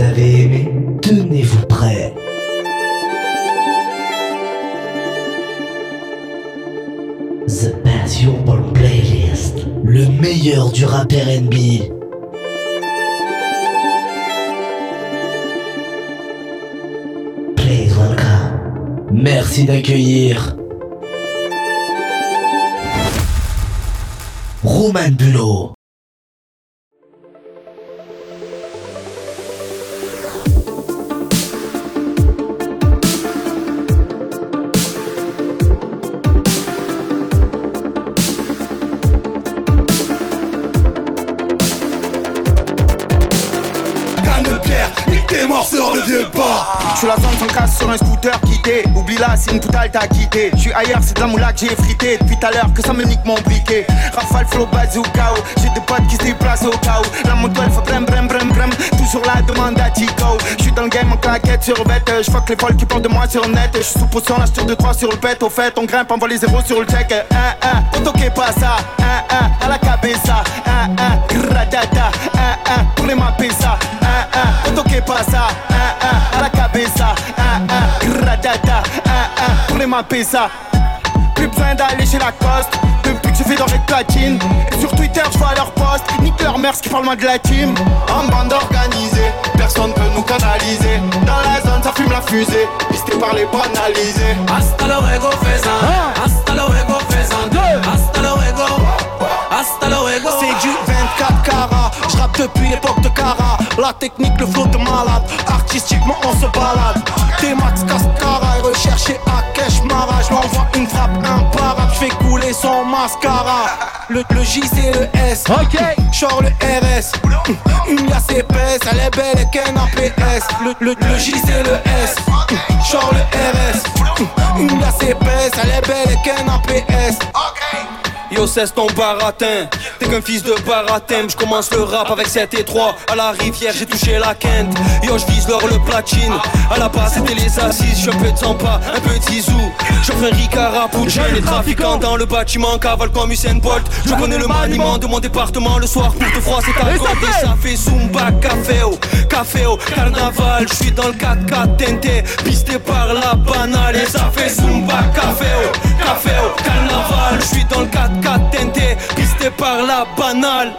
Avez aimé Tenez-vous prêts. The Best Urban Playlist. Le meilleur du rap RB. Please welcome. Merci d'accueillir. Roman Bulot. Là, c'est une t'as quitté. Je suis ailleurs, c'est de la moula que j'ai frité. Depuis tout à l'heure que ça me nique mon briquet. Rafale, flow, bazooka. J'ai des potes qui se déplacent au où. La moto elle fait brem, brem, brem, brem. Toujours la demande à Tico. Je suis dans le game en claquette sur bête. Je fuck les folles qui parlent de moi sur net. Je suis sous potion, la sur de 3 sur le pet. Au fait, on grimpe, envoie les zéros sur le check. Un, un, on toque pas ça. Un, un, à la cabeza. Un, un, gradata. Un, un, pour les mapper ça. Un, un, on toque pas ça. Un, un, à la cabeza. Un, un, gradata. Pour les mapper ça. Plus besoin d'aller chez la coste. Depuis que je fais dans les platines. Et sur Twitter je vois leur post Nique leur mère qui parle moins de la team. En bande organisée Personne peut nous canaliser. Dans la zone ça fume la fusée. Pisté par les banalisés Hasta luego faisant Hasta luego faisant Hasta luego Hasta luego. C'est du 24 carats. Je rappe depuis l'époque de Cara. La technique, le flow de malade. Artistiquement on se balade. T-Max Cascara Et recherché à Kesh Mara. Je l'envoie une frappe imparable Je fais couler son mascara. Le, le J c'est le S. Ok. Genre le RS Une liasse épaisse. Elle est belle et qu'un APS Le, le, le J c'est le S. Genre le RS Une liasse épaisse. Elle est belle et qu'un APS Yo cesse ton baratin. T'es qu'un fils de baratin. Je commence le rap avec 7 et 3 À la rivière j'ai touché la quinte. Yo je vise l'or le platine. À la base c'était les assises. Je un peu de Zampa, un peu de Zizou. J'offre un Ricard Pucci Les trafiquants dans le bâtiment. Cavale comme Usain Bolt. Je connais le maniement de mon département. Le soir pour te froid c'est à côté Ça fait Zumba, caféo, caféo, carnaval. Je suis dans le 4x4 tenté Pisté par la banale. Et ça fait Zumba, caféo, caféo, carnaval. Je suis dans le 4x4 Pisté par la banale.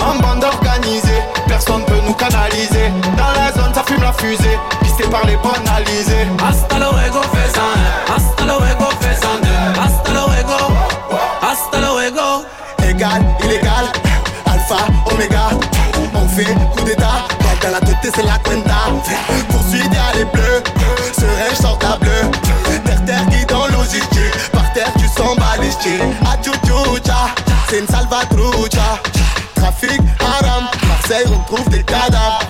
En bande organisée, personne peut nous canaliser. Dans la zone ça fume la fusée. Pisté par les banalisés. Hasta luego faisant Hasta luego faisant Hasta luego. Hasta luego. Égal, illégal, alpha, oméga. On fait coup d'état, dans la tête c'est la cuenta. Poursuite y'a les bleus, serein sort tu sens balisté Adjouja, c'est une salvatrucha. Trafic haram, Marseille on trouve des cadavres.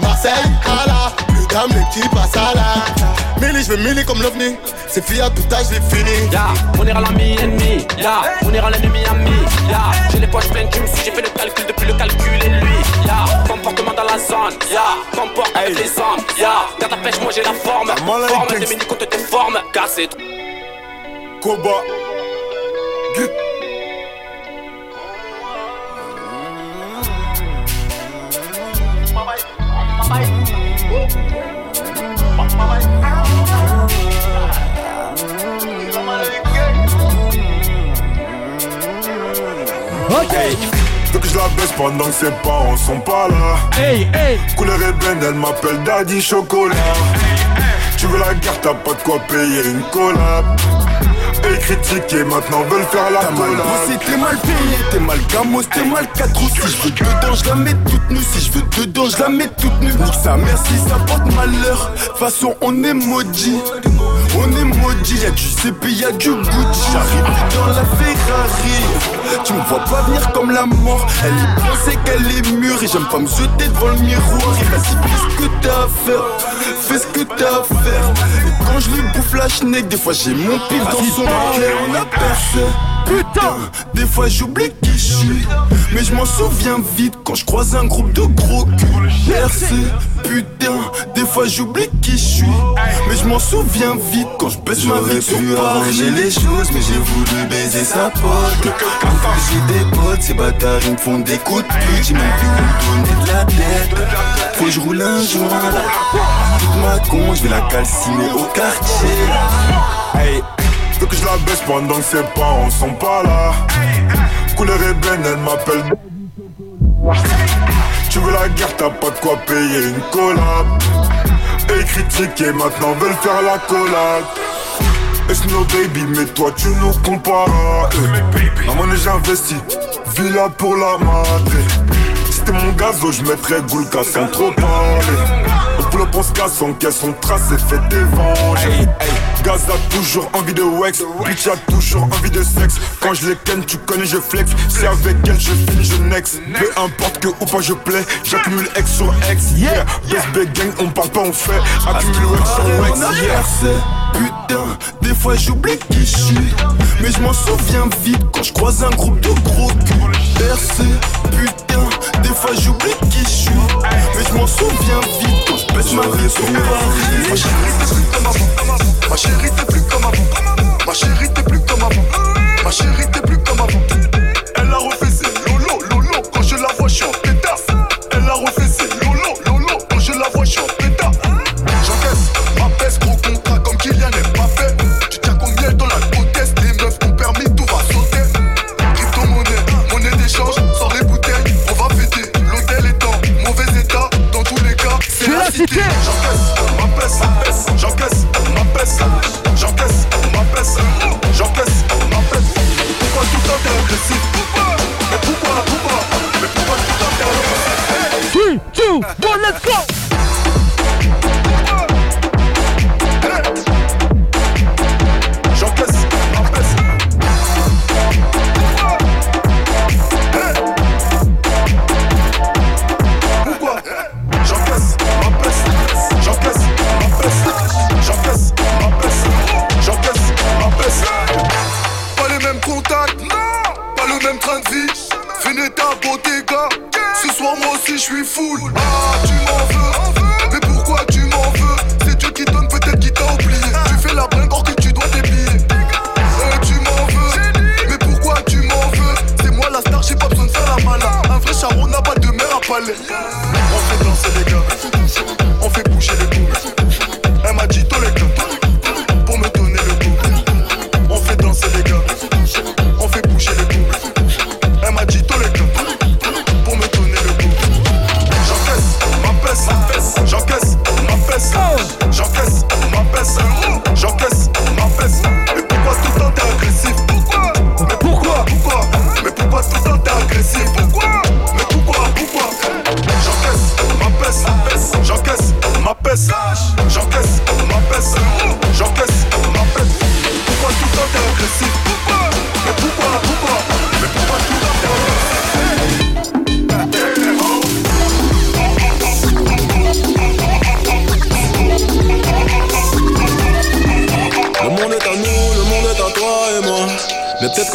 Marseille, hala, plus d'âme les passent à la Milli, je vais milli comme l'ovni. C'est fiat, tout âge, j'ai fini Ya, on ira l'ami ennemi. Ya, on ira l'ennemi ami. Ya, j'ai les poches pleines, tu me suis, j'ai fait le calcul depuis le calcul et lui. Ya, comportement dans la zone. Ya, comporte avec les hommes. Ya, garde ta pêche, moi j'ai la forme. Forme des mini contre tes formes Cassé Koba. Ok. Veux que je la baisse pendant que ses parents sont pas là. Hey, hey. Couleur ébène, elle m'appelle Daddy Chocolat. Tu veux la guerre, t'as pas de quoi payer une collab. Et critiquer, maintenant veulent faire la mal bossé, t'es mal payé, t'es mal gamos, t'es mal 4 ou Si je veux dedans, je la mets toute nue. Si je veux dedans, je la mets toute nue. Nique sa mère si ça porte malheur. Façon on est maudit On est maudit, y'a du CP, y'a du Gucci. J'arrive dans la Ferrari. Tu me vois pas venir comme la mort. Elle est bien, c'est qu'elle est mûre. Et j'aime pas me jeter devant le miroir. Et vas-y, fais ce que t'as à faire. Fais ce que t'as à faire. Et quand je lui bouffe la schneck Des fois j'ai mon pif dans son cœur On a percé Putain, des fois j'oublie qui je suis. Mais je m'en souviens vite quand je croise un groupe de gros culs. Percé, putain, des fois j'oublie qui je suis. Mais je m'en souviens vite quand je baisse ma vie sur arranger les choses, mais j'ai voulu baiser sa pote. Enfin, j'ai des potes, ces bâtards ils me font des coups de pute. J'ai même plus donner de la tête. Faut que je roule un joint Toute ma con, je vais la calciner au quartier. Hey, faut que je la baisse pendant que ses parents sont pas là. Couleur ébène, elle m'appelle Tu veux la guerre, t'as pas de quoi payer une collab. Et critiquer, maintenant veulent faire la collab. It's no baby, mais toi tu nous compares. Eh. La monnaie j'investis, villa pour la madre C'était mon gazo, je mettrais Goulka sans trop parler. Pour le pense casse son caisse, son trace et fait des venges Gaz a toujours envie de wax, bitch a toujours envie de sexe. Quand je les ken, tu connais, je flex. C'est avec elle, je finis, je next. Peu importe que ou pas je plais, j'accumule X sur X. Yeah, best gang, on parle pas, on fait. Accumule X sur X, yeah. Putain, des fois j'oublie qui je suis. Mais je m'en souviens vite quand je croise un groupe de gros culs. Percé, putain, des fois j'oublie qui je suis. Mais je m'en souviens vite. Quand je pète ma vie sur Paris Ma chérie t'es plus comme avant. Ma chérie t'es plus comme avant. Ma chérie t'es plus comme avant. Elle a refait ses lolo lolo Quand je la vois je Ce soir moi aussi je suis full. Ah tu m'en veux. Mais pourquoi tu m'en veux? C'est Dieu qui donne peut-être qui t'a oublié. Tu fais la brinque or que tu dois des billets Euh, tu m'en veux. Mais pourquoi tu m'en veux? C'est moi la star j'ai pas besoin de faire la malade Un vrai charron n'a pas de mère à palais. On fait danser les gars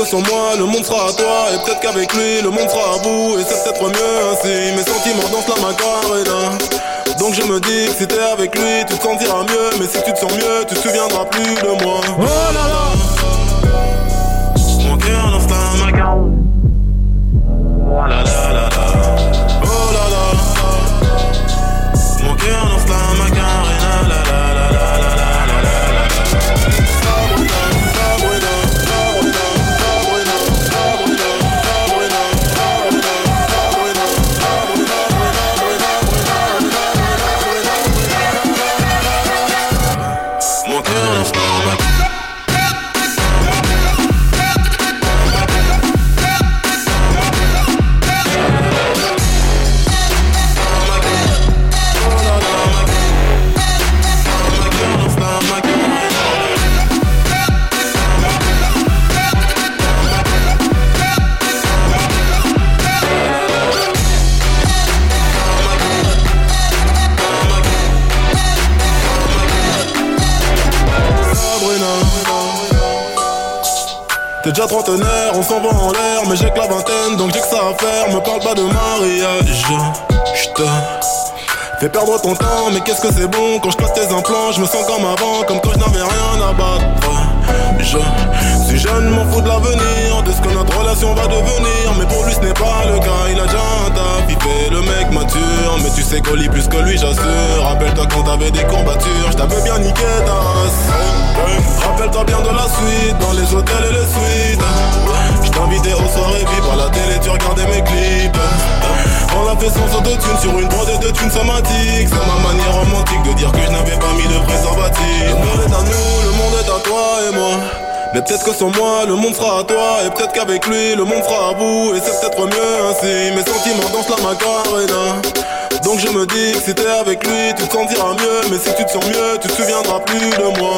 Sans moi, le monde sera à toi. Et peut-être qu'avec lui, le monde sera à bout. Et c'est peut-être mieux ainsi. Mes sentiments dansent la macarena. Donc je me dis que si t'es avec lui, tu te sentiras mieux. Mais si tu te sens mieux, tu te souviendras plus de moi. Oh là là Fais perdre ton temps, mais qu'est-ce que c'est bon quand je passe tes implants, je me sens comme avant, comme quand je n'avais rien à battre. Je suis jeune, m'en fous de l'avenir, de ce que notre relation va devenir. Mais pour lui, ce n'est pas le cas, il a déjà un taf. Il fait le mec mature, mais tu sais qu'on lit plus que lui, j'assure. Rappelle-toi quand t'avais des combattures, je t'avais bien niqué ta Rappelle-toi bien de la suite, dans les hôtels et les suites. Invité aux soirées la télé tu regardais mes clips. On l'a fait sans autotune sur une bande de thunes somatiques C'est ma manière romantique de dire que je n'avais pas mis de préservatif. Le monde est à nous, le monde est à toi et moi. Mais peut-être que sans moi, le monde sera à toi. Et peut-être qu'avec lui, le monde sera à vous. Et c'est peut-être mieux ainsi. Mes sentiments dansent la macarena. Donc je me dis que si t'es avec lui, tu te sentiras mieux. Mais si tu te sens mieux, tu te souviendras plus de moi.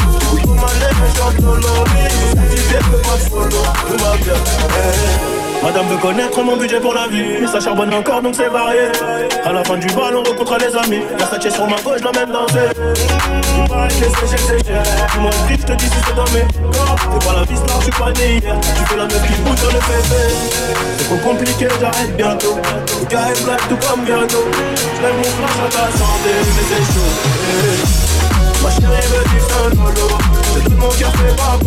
Madame veut connaître mon budget pour la vie. Ça charbonne encore donc c'est varié. À la fin du bal, on rencontre les amis. La satchée sur ma gauche, je l'emmène danser. Tu parais que c'est cher, c'est cher. Dis-moi le je te dis si c'est dans mes. T'es pas la vis là, je suis pas né hier. Tu fais la meuf qui bouge sur le féfé. C'est trop compliqué, j'arrête bientôt. Le gars est black tout comme bientôt. J'lève mon flash à ta santé, mais c'est chaud. Ma chérie veut du C'est tout mon cœur fait pas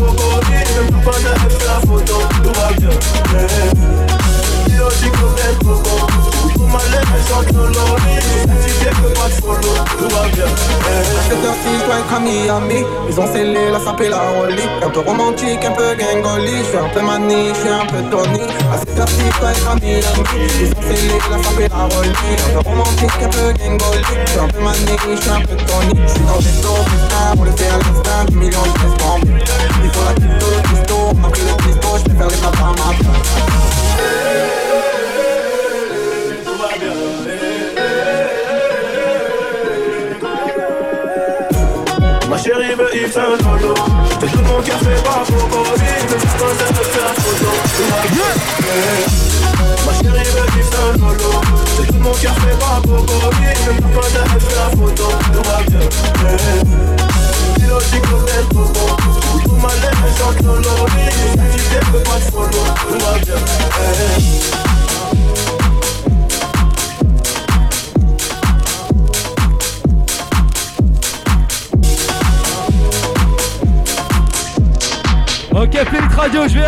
Même pas de la photo Tout va bien lolo Si que pas de Tout va bien je dois être ami, ami Ils ont scellé la sapée, la Un peu romantique, un peu gangoli. Je suis un peu mani, je suis un peu Tony. À cette je dois être ami, ami Ils ont scellé la sapée, la Un peu romantique, un peu gangoli. Je suis un peu mani, je suis un peu Tony. Je dans le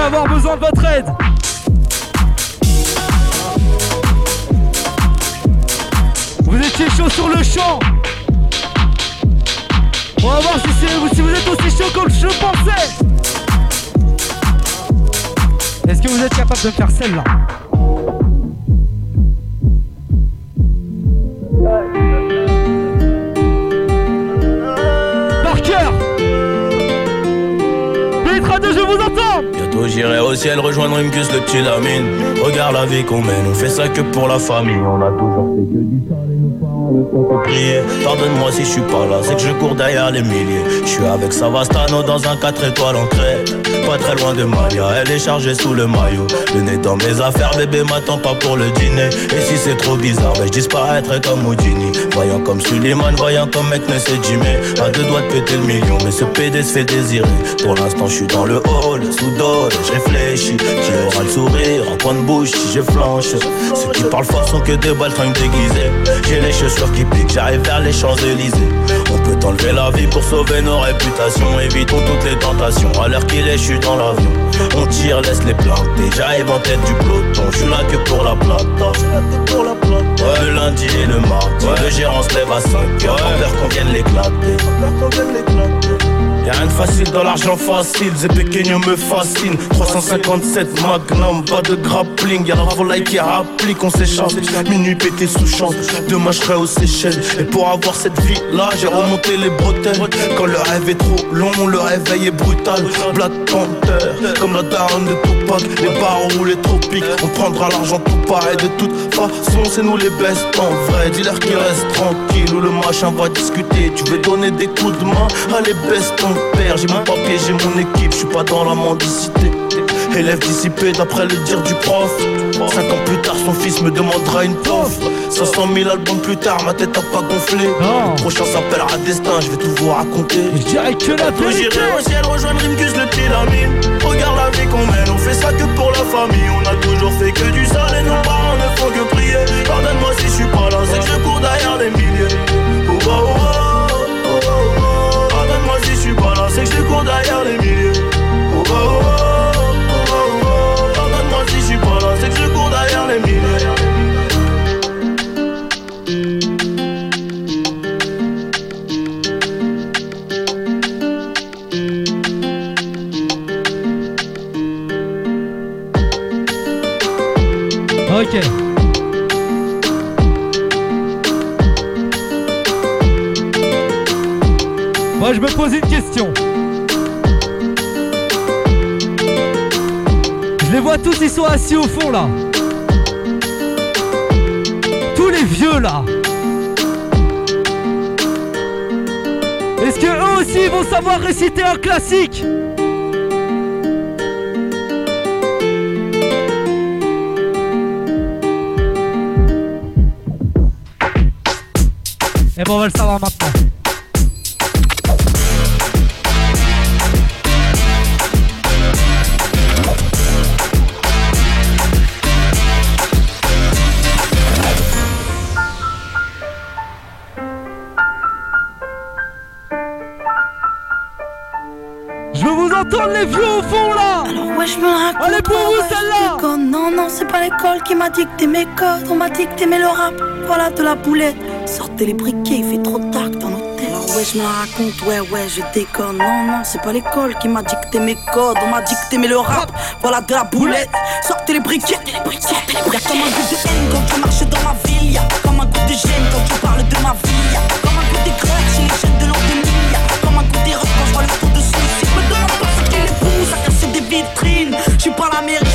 avoir besoin de votre aide. Vous étiez chaud sur le champ. On va voir si, si vous êtes aussi chaud comme je pensais. Est-ce que vous êtes capable de faire celle-là? Au ciel rejoindre une le petit Lamine. Regarde la vie qu'on mène, on fait ça que pour la famille. On a toujours fait que du sale et nos parents ne. Pardonne-moi si je suis pas là, c'est que je cours derrière les milliers. Je suis avec Savastano dans un 4 étoiles crête. Pas très loin de Malia, elle est chargée sous le maillot. Le nez dans mes affaires, bébé m'attend pas pour le dîner. Et si c'est trop bizarre, ben je disparaîtrai comme Houdini. Voyant comme Suleiman, voyant comme mec ne sait Jimmy. À deux doigts de péter le million, mais ce PD se fait désirer. Pour l'instant, je suis dans le hall, sous dole, je réfléchis. Qui aura le sourire en coin de bouche si je flanche. Ceux qui parlent fort sont que des baltringues déguisées. J'ai les chaussures qui piquent, j'arrive vers les Champs-Élysées. On peut enlever la vie pour sauver nos réputations. Évitons toutes les tentations. À l'heure qu'il est, je dans l'avion. On tire, laisse les planter. J'arrive en tête du peloton. Je suis là que pour la plata. pour la le lundi et le mardi. Le gérant se lève à 5 heures. Ouais. qu'on vienne l'éclater. Y'a rien de facile dans l'argent facile, Pequeño me fascine. 357 Magnum, pas de grappling Y'a la volaille qui applique, on s'échappe Minuit pété sous champ, demain je serai aux Seychelles. Et pour avoir cette vie là, j'ai remonté les bretelles. Quand le rêve est trop long, le réveil est brutal. Black Panther, comme la daronne de Tupac Les barreaux ou les tropiques, on prendra l'argent tout pareil De toute façon, c'est nous les best en vrai. Dis-leur qu'ils restent tranquilles ou le machin va discuter. Tu veux donner des coups de main à les best j'ai mon papier, j'ai mon équipe, je suis pas dans la mendicité. Élève dissipé d'après le dire du prof. Cinq ans plus tard, son fils me demandera une prof. 500 000 albums plus tard, ma tête a pas gonflé. Le prochain s'appellera Destin, je vais tout vous raconter. Je dirais que la J'irai au ciel rejoindre Rimkus, le Tilamine. Regarde la vie qu'on mène, on fait ça que pour la famille. On a toujours fait que du sale et nos parents ne font que prier. Pardonne-moi si je suis pas là, c'est que je cours derrière les milliers. C'est que je cours derrière les milliers. Oh oh oh, oh oh oh oh, pardonne-moi si je suis pas là, c'est que je cours derrière les milliers. Ok. Moi, je me pose une question. Je les vois tous, ils sont assis au fond là. Tous les vieux là. Est-ce que eux aussi vont savoir réciter un classique? Et bon, on va le savoir maintenant. entendre les vieux au fond là. Alors ouais je me raconte Allez pour vous ouais, celle-là. Oh, non non c'est pas l'école qui m'a dicté mes codes. On m'a dicté mes le rap Voilà de la boulette. Sortez les briquets il fait trop dark dans nos têtes. Alors ouais je me raconte Ouais ouais je déconne. Non non c'est pas l'école qui m'a dicté mes codes. On m'a dicté mes le rap Voilà de la boulette. Sortez les briquets Sortez les briquets. Sortez les briquets Y'a comme un de haine quand tu marches Amérique.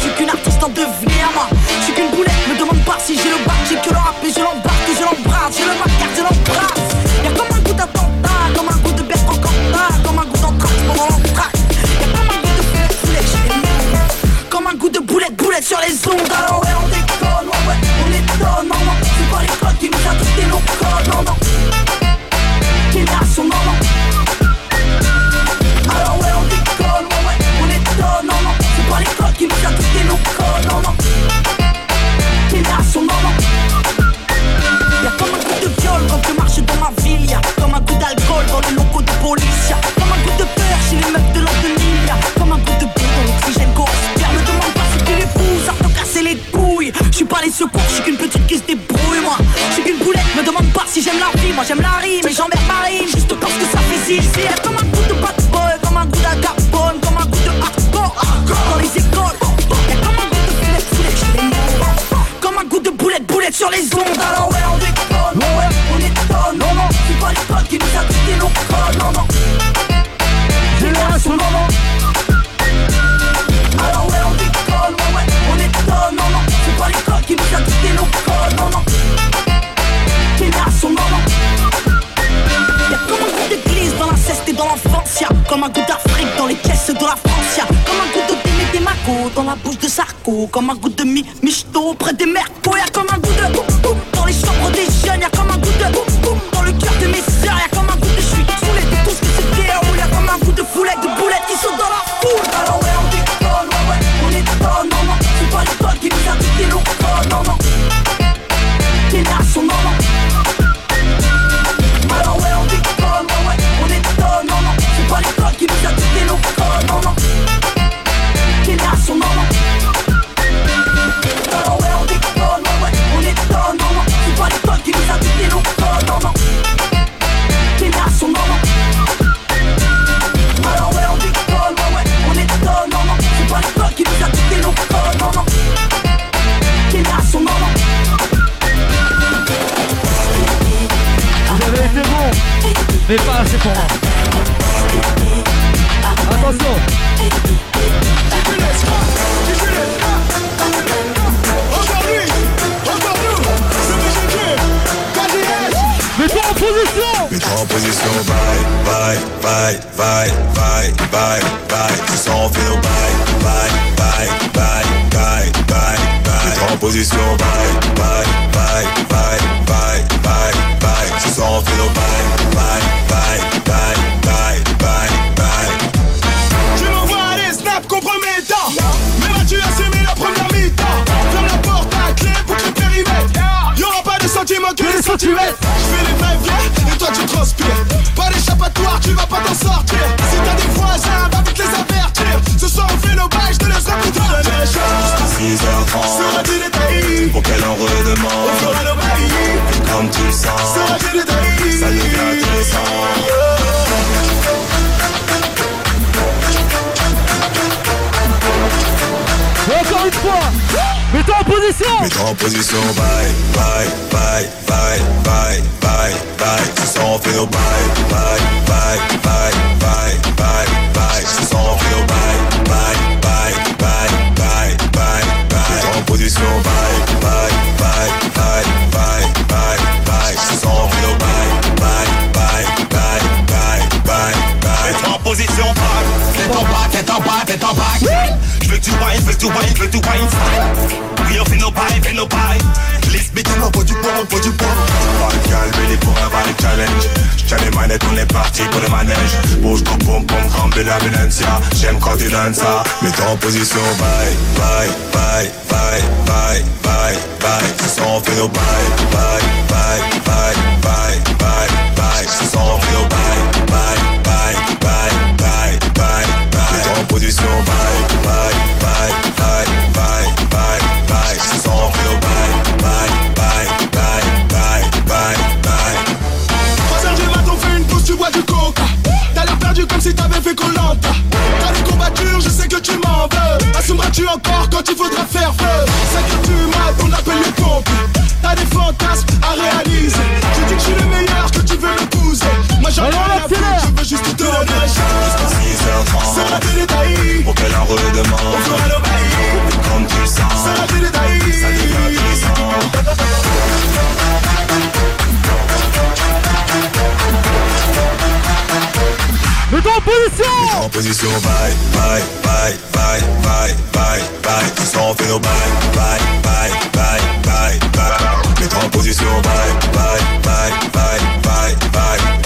form. Position bye, fais ton bye, fais ton bye, fais ton bye. Je veux que tu wine, je veux que tu wine, je veux que tu wine. Oui, on fait nos bails, fait nos bails. Laisse bêter, on vaut du poids, on du poids. On va le calmer pour un challenge. J'tiens les manettes, on est parti pour le manège. Bouge ton pom pom, la Valencia. J'aime quand tu donnes ça. Mets-toi en position, bye, bye, bye, bye, bye, bye, bye. Ce soir on fait nos bye, bye, bye, bye, bye, bye. Ce soir on fait nos si t'avais fait Colanta. T'as des courbatures, je sais que tu m'en veux. Assumeras-tu encore quand il faudra faire feu? 5 heures du mat, on appelle les pompiers. T'as des fantasmes à réaliser. Je dis que je suis le meilleur, que tu veux m'épouser. Moi j'en ai Alors, rien à foutre, accélère. je veux juste te donner un chance. 6h30 position En bye, bye, bye, bye, bye, bye, bye Tous fait nos bye, bye, bye, bye, bye, bye Mets-toi en position bye, bye, bye, bye, bye, bye,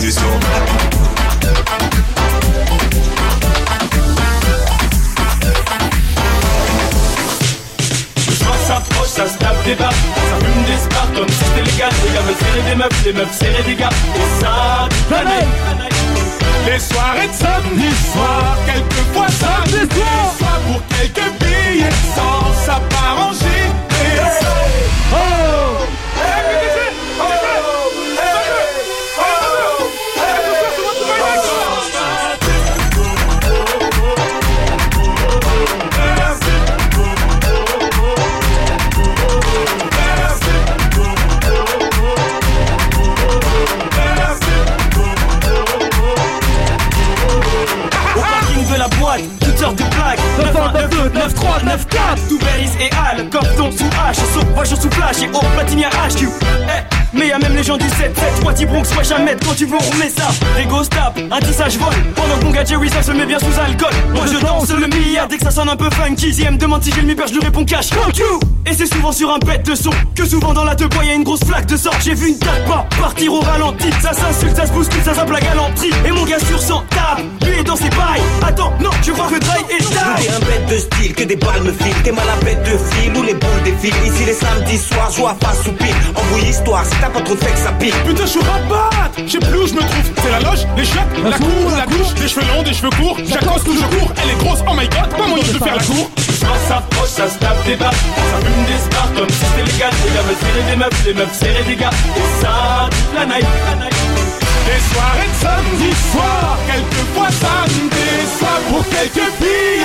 position s'approche, ça se tape des barres Ça fume des stars comme si c'était légal Les gars veulent serrer des meufs, les meufs serrer des gars. Et ça, l'année Les soirées de samedi. Soir, 7 7 Moitié Bronx, jamais quand tu veux on remet ça. Rego stop, un tissage vol. Pendant que mon gars Jerry ça se met bien sous alcool. Moi je danse le milliard. Dès que ça sonne un peu funky Si elle me demande si j'ai le mi je lui réponds cash. Fuck you. Et c'est souvent sur un bête de son Que souvent dans la te bois y'a une grosse flaque de sang. J'ai vu une tête pas partir au ralenti. Ça s'insulte, ça se bouscule, ça s'appelle la galanterie. Et mon gars sur 100 tape, lui est dans ses bails Attends, non, tu crois que Dry est die un bête de style, que des balles me filent. T'es mal à bête de fil ou les boules défilent. Ici les samedis soirs, joie face ou pile Embrouille histoire, si t'as pas trop de fait que ça pique Putain, je suis rabat. Je sais plus où je me trouve. C'est la loge, les chiottes, la cour, la douche, des cheveux longs, des cheveux courts. J'accroche toujours court, elle est grosse, oh my god, pas moyen de faire la cour. Soir s'approche, ça se tape des barres Ça fume des stars comme si c'était légal Les gars. Veulent serrer des meufs, les meufs serrer des gars. Et ça, toute la night, la night Les soirées de samedi soir, quelquefois samedi soir, pour quelques billets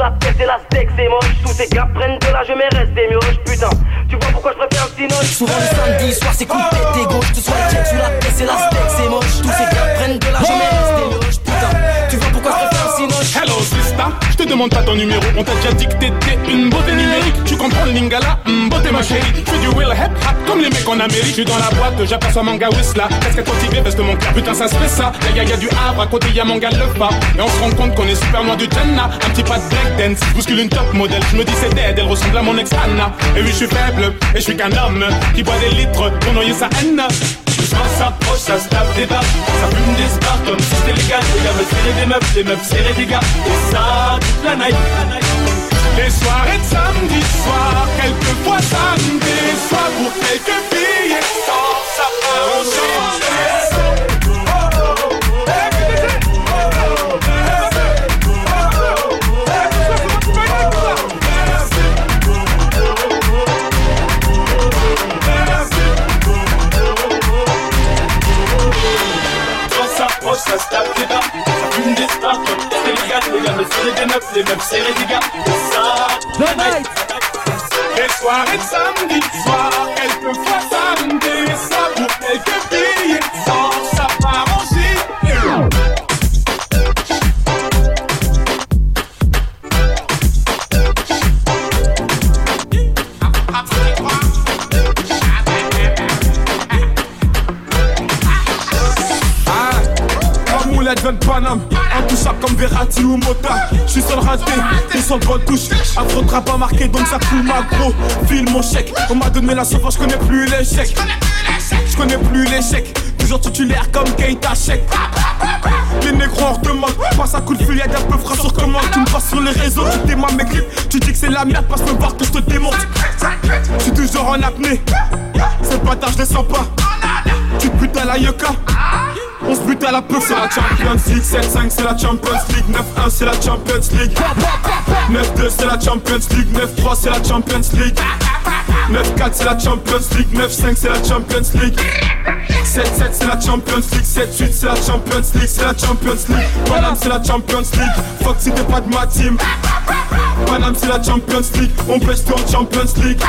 la tête et la steak c'est moche Tous ces gars prennent de l'âge mais restent des mioches Putain, tu vois pourquoi je préfère le cinoche Souvent le samedi soir c'est coup de tête et gauche Que ce soit le check sous la tête c'est la steak c'est moche Tous ces gars prennent de l'argent mais demande pas ton numéro, on t'a déjà dit que t'étais une beauté numérique. Tu comprends le lingala, mm, beauté ma chérie. Fais du will hip hop comme les mecs en Amérique. Je suis dans la boîte, j'aperçois manga Whistla. Casquette motivée, veste mon cœur, putain ça se fait ça. Y'a y, y, a du Havre, à côté y'a manga le pas. Et on se rend compte qu'on est super loin du Jenna. Un petit pas de breakdance, bouscule une top modèle. Je me dis c'est dead, elle ressemble à mon ex Anna. Et oui, je suis faible, et je suis qu'un homme qui boit des litres pour noyer sa haine. Quand ça s'approche, ça se tape des barres Ça fume des spars comme si c'était légal. Les gars veulent serrer des meufs, les meufs serrer des gars Et ça toute la night. Les soirées de samedi soir Quelquefois samedi soir Pour quelques billets sans ça Les gars me serrer des meufs, les meufs serrer des gars Ça, The night Les soirées de samedi soir Quelquefois samedi Verratti ou Mota J'suis sur le raté, ils sont bonne touche Afro pas marqué donc ça coule ma gros File mon chèque, on m'a donné la sauvage, j'connais plus l'échec J'connais plus l'échec Toujours titulaire comme Keita Chek les négros hors de mode, passe un coup de fil, y'a des peu frais sur commande. Tu me passes sur les réseaux, tu démarres mes clips. Tu dis que c'est la merde, passe me voir que je te démonte. J'suis toujours en apnée, c'est bâtard, je descends pas. Tu putes à la yoka. On se bute à la peau, c'est la Champions League 7-5 c'est la Champions League 9-1 c'est la Champions League 9-2 c'est la Champions League 9-3 c'est la Champions League 9-4 c'est la Champions League 9-5 c'est la Champions League 7-7 c'est la Champions League 7-8 c'est la Champions League C'est la Champions League Paname c'est la Champions League Fuck si t'es pas de ma team Paname c'est la Champions League On pêche tout en Champions League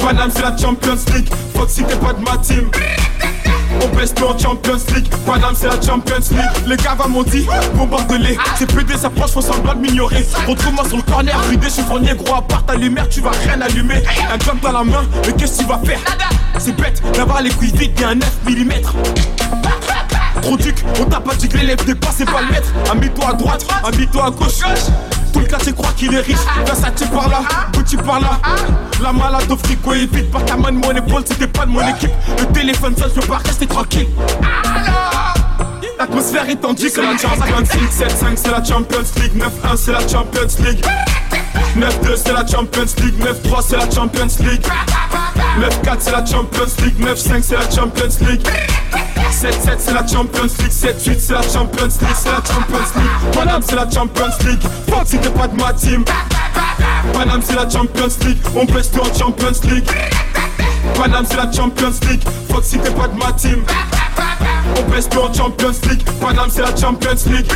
Paname c'est la Champions League Fuck si t'es pas de ma team on baisse tout en Champions League. Paname, c'est la Champions League. Les gars m'ont dit, bombarde-les. C'est PD s'approche, faut semblant de m'ignorer. Retrouve-moi sur le corner, je suis chiffonier, gros, à part ta lumière, tu vas rien allumer. Un job dans la main, mais qu'est-ce que tu vas faire? C'est bête, d'avoir les couilles vides, bien 9 mm. Trop duc, on t'a pas dit que l'élève dépassait pas le maître. Amie-toi à droite, amie-toi à gauche. Tout le quartier croit qu'il est riche. Versace par là, Gucci par là? La malade au frigo évite pas ta main mon épaule, c'était pas de mon équipe. Le téléphone seul, je peux pas rester tranquille. L'atmosphère est tendue que la Champions League 7-5 c'est la Champions League 9-1 c'est la Champions League 9-2 c'est la Champions League 9-3 c'est la Champions League 9-4 c'est la Champions League 9-5 c'est la Champions League 7-7 c'est la Champions League. 7-8 c'est la Champions League. C'est la Champions League. Paname c'est la Champions League. Fuck si t'es pas de ma team. Paname c'est la Champions League. On baisse tout en Champions League. Paname c'est la Champions League. Fuck si t'es pas de ma team. On tout en Champions League. Paname c'est la Champions League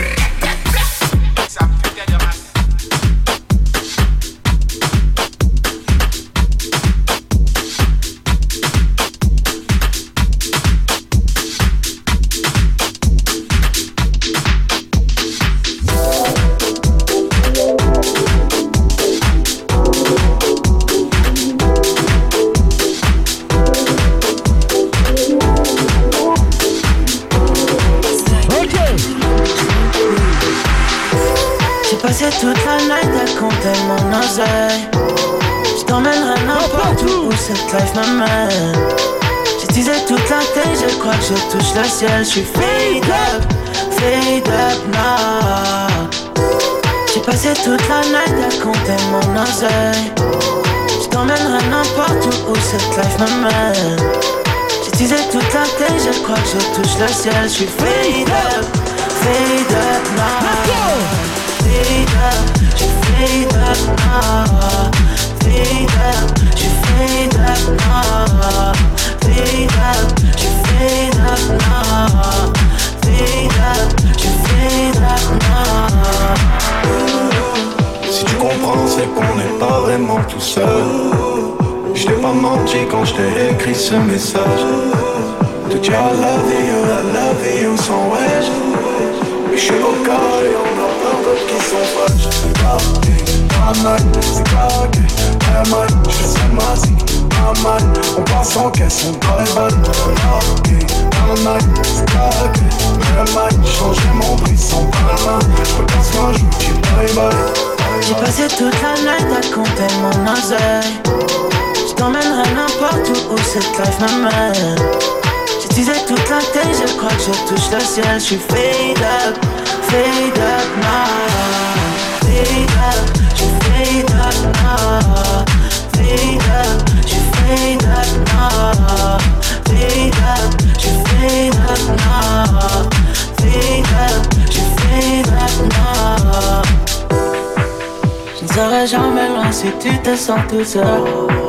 J'ai teasé toute la tête, je crois que je touche le ciel. Je suis fade up, fade up now. J'ai passé toute la night à compter mon oseille. Je t'emmènerai n'importe où où cette life m'amène. J'ai teasé toute la tête, je crois que je touche le ciel. Je suis fade up, fade up now. Fade up, je fade up now. Fade up, ce message. Tout dit I love you, I love you sans wesh. Mais je suis au carré, on a peur d'autres qui sont fâches. c'est claqué, ouais man, je fais ma ma man, on passe en caisse, on bye Ok, all night, c'est ouais man, changer mon prix sans je joue, tu bye bye. J'ai passé toute la night à compter mon oseille. T'emmènerai n'importe où où cette life m'amène. J'utilisais toute la tête, je crois que je touche le ciel. Je suis fade up, fade up now. Fade up, je fade up now. Fade up, je fade up now. Fade up, je fade up now. Fade up, je fade up now. Je ne serai jamais loin si tu te sens tout seul.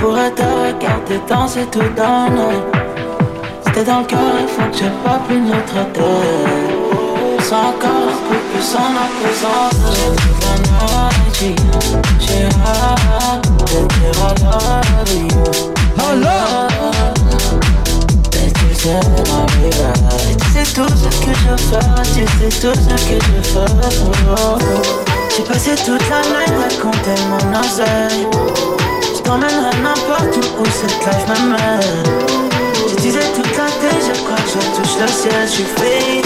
Pourrais te regarder danser tout donner. C'était dans le cœur, il faut que j'ai pas plus notre tête. Sans encore plus. J'ai toute la. J'ai hâte de dire I love you. I love Et tu sais ma vie. Tu sais tout ce que je fais. Tu sais tout ce que je fais. J'ai passé toute la night à compter mon oseille Je t'emmènerai n'importe où où cette life m'amène. Je disais toute la tête, je crois que je touche le ciel Je suis fade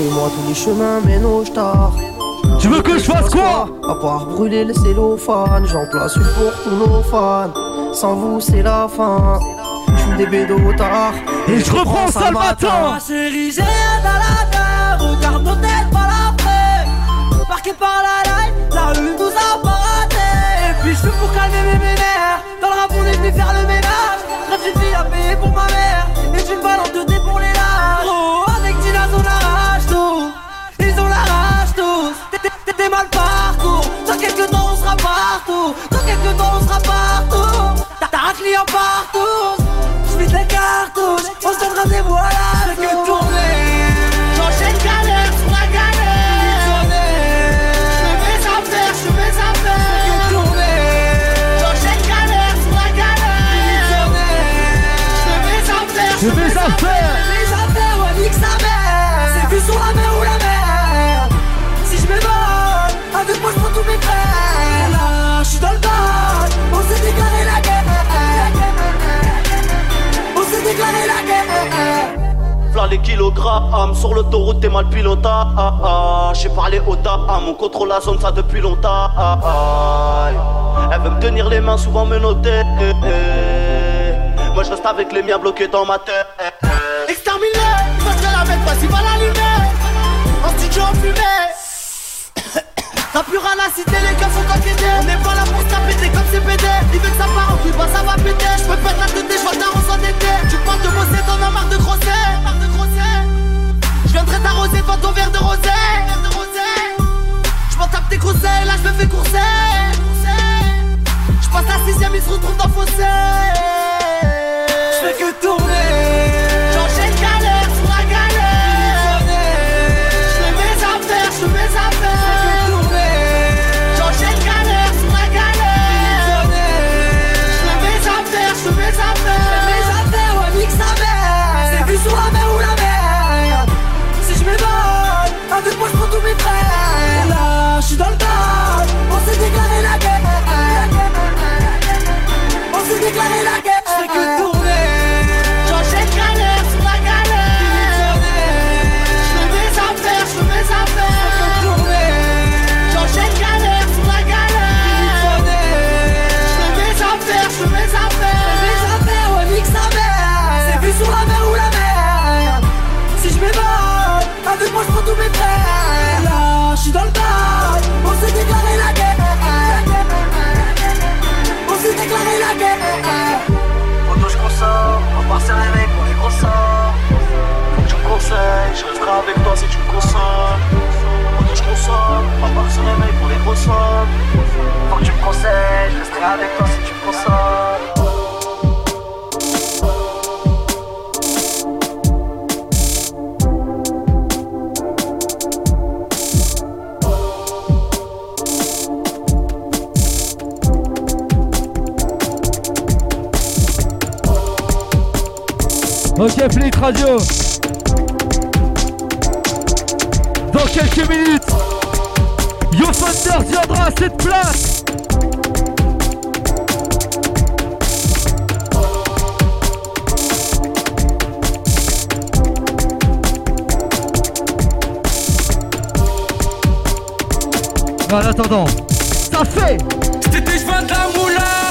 plus tard. Chez moi, tous les chemins mènent au star. Tu veux que je fasse quoi À part brûler le cellophane, j'en place une pour tous nos fans. Sans vous, c'est la fin. J'fume des bédos tard. Et je reprends ça le matin Ma chérie, j'ai rien à la terre Regarde nos têtes par l'après Marqué par la life, la rue nous a pas raté Et puis je pour calmer mes vénères Dans le rap on est venu faire le ménage Rêve fille à payer pour ma mère mal Dans quelques temps on sera partout. Dans quelques temps on sera partout. T'as un client partout. Je des cartouches. On se donne rendez-vous à les kilogrammes. Sur l'autoroute t'es mal piloté ah, ah. J'ai parlé au dame, on contrôle la zone ça depuis longtemps. Ah, ah. Elle veut me tenir les mains souvent me noter. Eh. Moi je reste avec les miens bloqués dans ma tête. Exterminé, parce que la bête vas-y va l'allumer. En studio en fumée T'as plus rien à citer, les gars sont enquêtés On n'est pas là pour se t'es comme CPD Il veut que ça part en couille, bah ça va péter. Je peux perdre la tête, je vois ta en été. Tu parles de bosser, t'en as marre de grosser viendrai t'arroser devant ton verre de rosé Je m'en tape tes conseils, là je me fais courser. Je passe la sixième, il se retrouve dans le fossé. Je fais que tourner sera avec toi si tu me consommes. Moi je consomme, ma part se réveille pour les gros sommes. Faut que tu me conseilles, je resterai avec toi si tu me consommes. Ok, Flick Radio. quelques minutes. Yo Thunder viendra à cette place. En attendant, ça fait C'était je de la moula,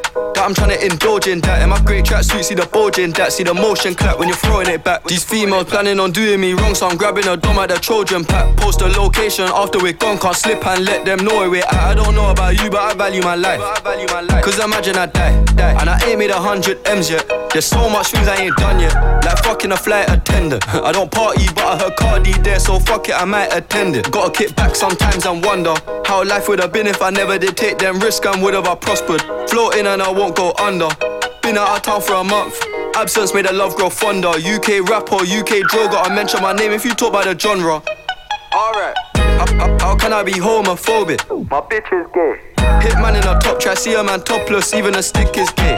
but I'm trying to indulge in that. In my great tracksuit, see the bulging that. See the motion clap when you're throwing it back. These females planning on doing me wrong, so I'm grabbing a dom at the Trojan pack. Post the location after we're gone, can't slip and let them know where I, I don't know about you, but I value my life. Cause imagine I die, die. And I ain't made a hundred M's yet. There's so much things I ain't done yet. Like fucking a flight attendant. I don't party, but I heard Cardi there, so fuck it, I might attend it. Gotta kick back sometimes and wonder how life would have been if I never did take them risks and would have I prospered. Floating and I won't go under. Been out of town for a month. Absence made the love grow fonder. UK rapper, UK droga. I mention my name if you talk about the genre. Alright. How, how, can I be homophobic? My bitch is gay. Hitman in a top try, see a man topless, even a stick is gay.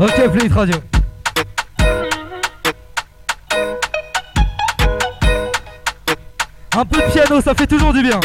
Ok, Fleet Radio. Un peu de piano, ça fait toujours du bien.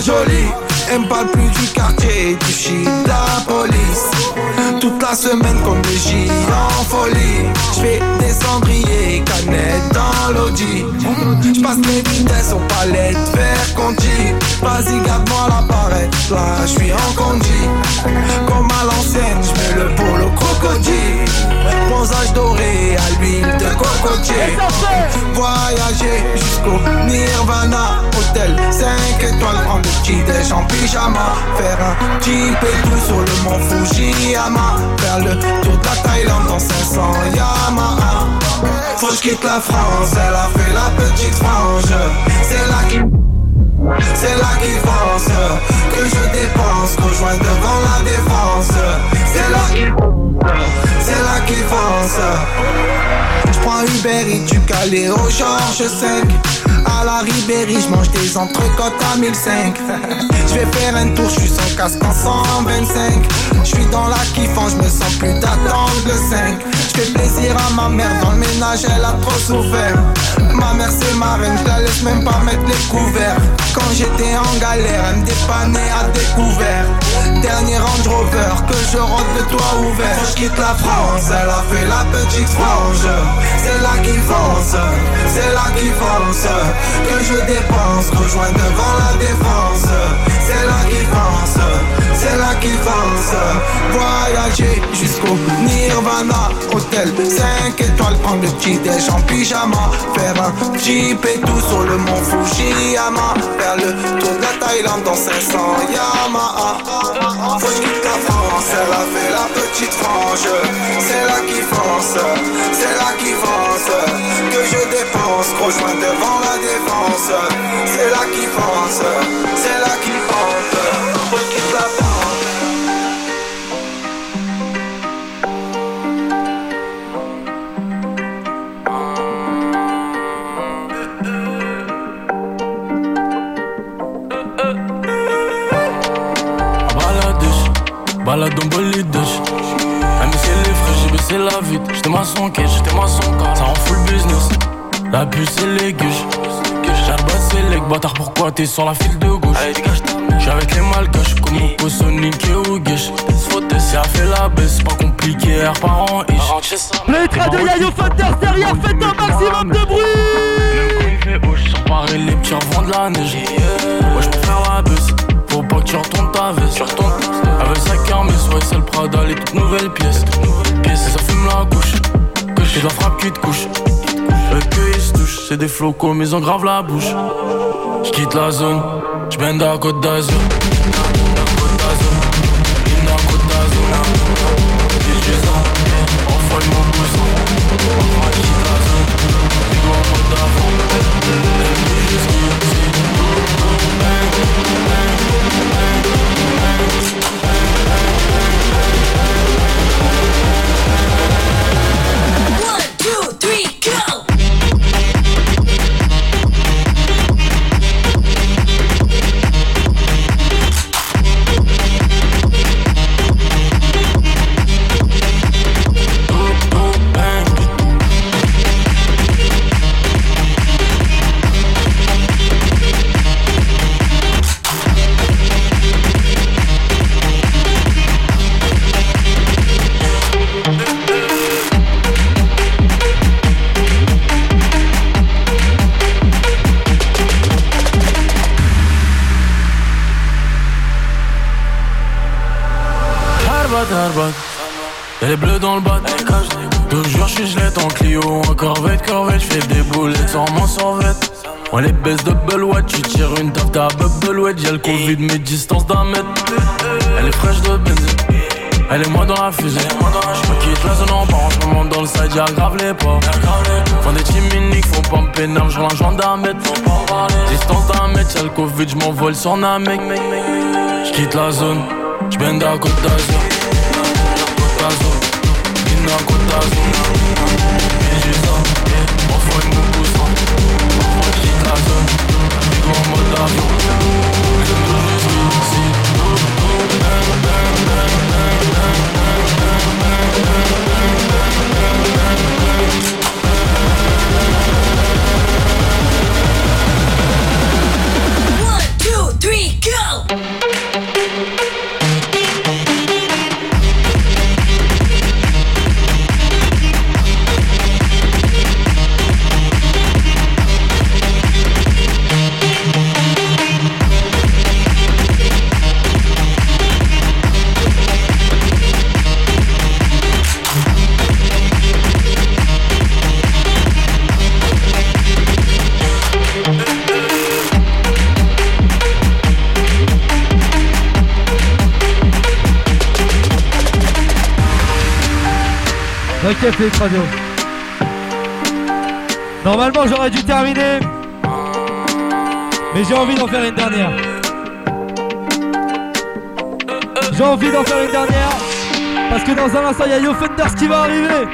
Jolie. Elle me parle plus du quartier, du shit, la police. Toute la semaine comme des J en folie. Je fais des cendriers, canettes dans l'audi. Je passe mes vitesses aux palettes, vers conti. Vas-y, garde-moi la là je suis en condi. Comme à l'ancienne, je mets le polo crocodile. Bronzage doré à l'huile de cocotier. Voyager jusqu'au Nirvana, hôtel 5 étoiles, prendre le petit déj en pyjama. Faire un petit tout sur le mont Fujiyama. Faire le tour de la Thaïlande dans 500 Yamaha. Faut que quitte la France, elle a fait la petite frange. C'est là qui. C'est là qui pense que je dépense, rejoins devant la défense. C'est là qui. C'est là qui pense. Je prends Uber et tu calé au Georges 5 à la Ribéry, je mange des entrecôtes à 1005 Je vais faire un tour, je suis sans casque en 125 Je suis dans la kiffant, je me sens plus d'attendre le 5 Je fais plaisir à ma mère, dans le ménage elle a trop souffert. Ma mère c'est ma reine, je la laisse même pas mettre les couverts. Quand j'étais en galère, elle me dépannait à découvert. Dernier Range Rover, que je rentre le toit ouvert. Quand je quitte la France, elle a fait la petite frange. C'est là qui fonce, c'est là qui fonce Que je dépense, rejoins devant la défense. C'est là qui fonce, c'est là qui fonce Voyager jusqu'au Nirvana Hôtel 5 étoiles, prendre le petit déj en pyjama Faire un jeep et tout sur le mont Fujiyama Faire le tour de la Thaïlande dans 500 Yamaha Faut que la France, elle a fait la petite frange. C'est là qui fonce, c'est là qui fonce Que je dépense, rejoins devant la défense. C'est là qui fonce, c'est là qui fonce baissé la vite J'étais maçon cash, j'étais maçon car Ça rend full business. La puce et les guiches. J'arbasse c'est les bâtard pourquoi t'es sur la file de gauche? J'suis avec les malgaches comme Moko Sonic et Ougish C'est à fait la baisse, pas compliqué, R par an ish. Les traits de Yayo Fighters derrière, faites un maximum de bruit. Même quand il fait hoche, sans parer les petits revends de la neige. Ouais j'peux faire la baisse, faut pas que tu retournes ta veste. Tu retournes avec sa carme, soit c'est le Prada, les toutes nouvelles pièces. Pièces, et ça fume la couche. Je la frappe qui te couche. Le que ils se touchent, c'est des flocos mais ils ont grave la bouche. J'quitte la zone, j'bende à Côte d'Azur j'm'envole sur Normalement, j'aurais dû terminer. Mais j'ai envie d'en faire une dernière. J'ai envie d'en faire une dernière. Parce que dans un instant, il y a Yo Fenders qui va arriver.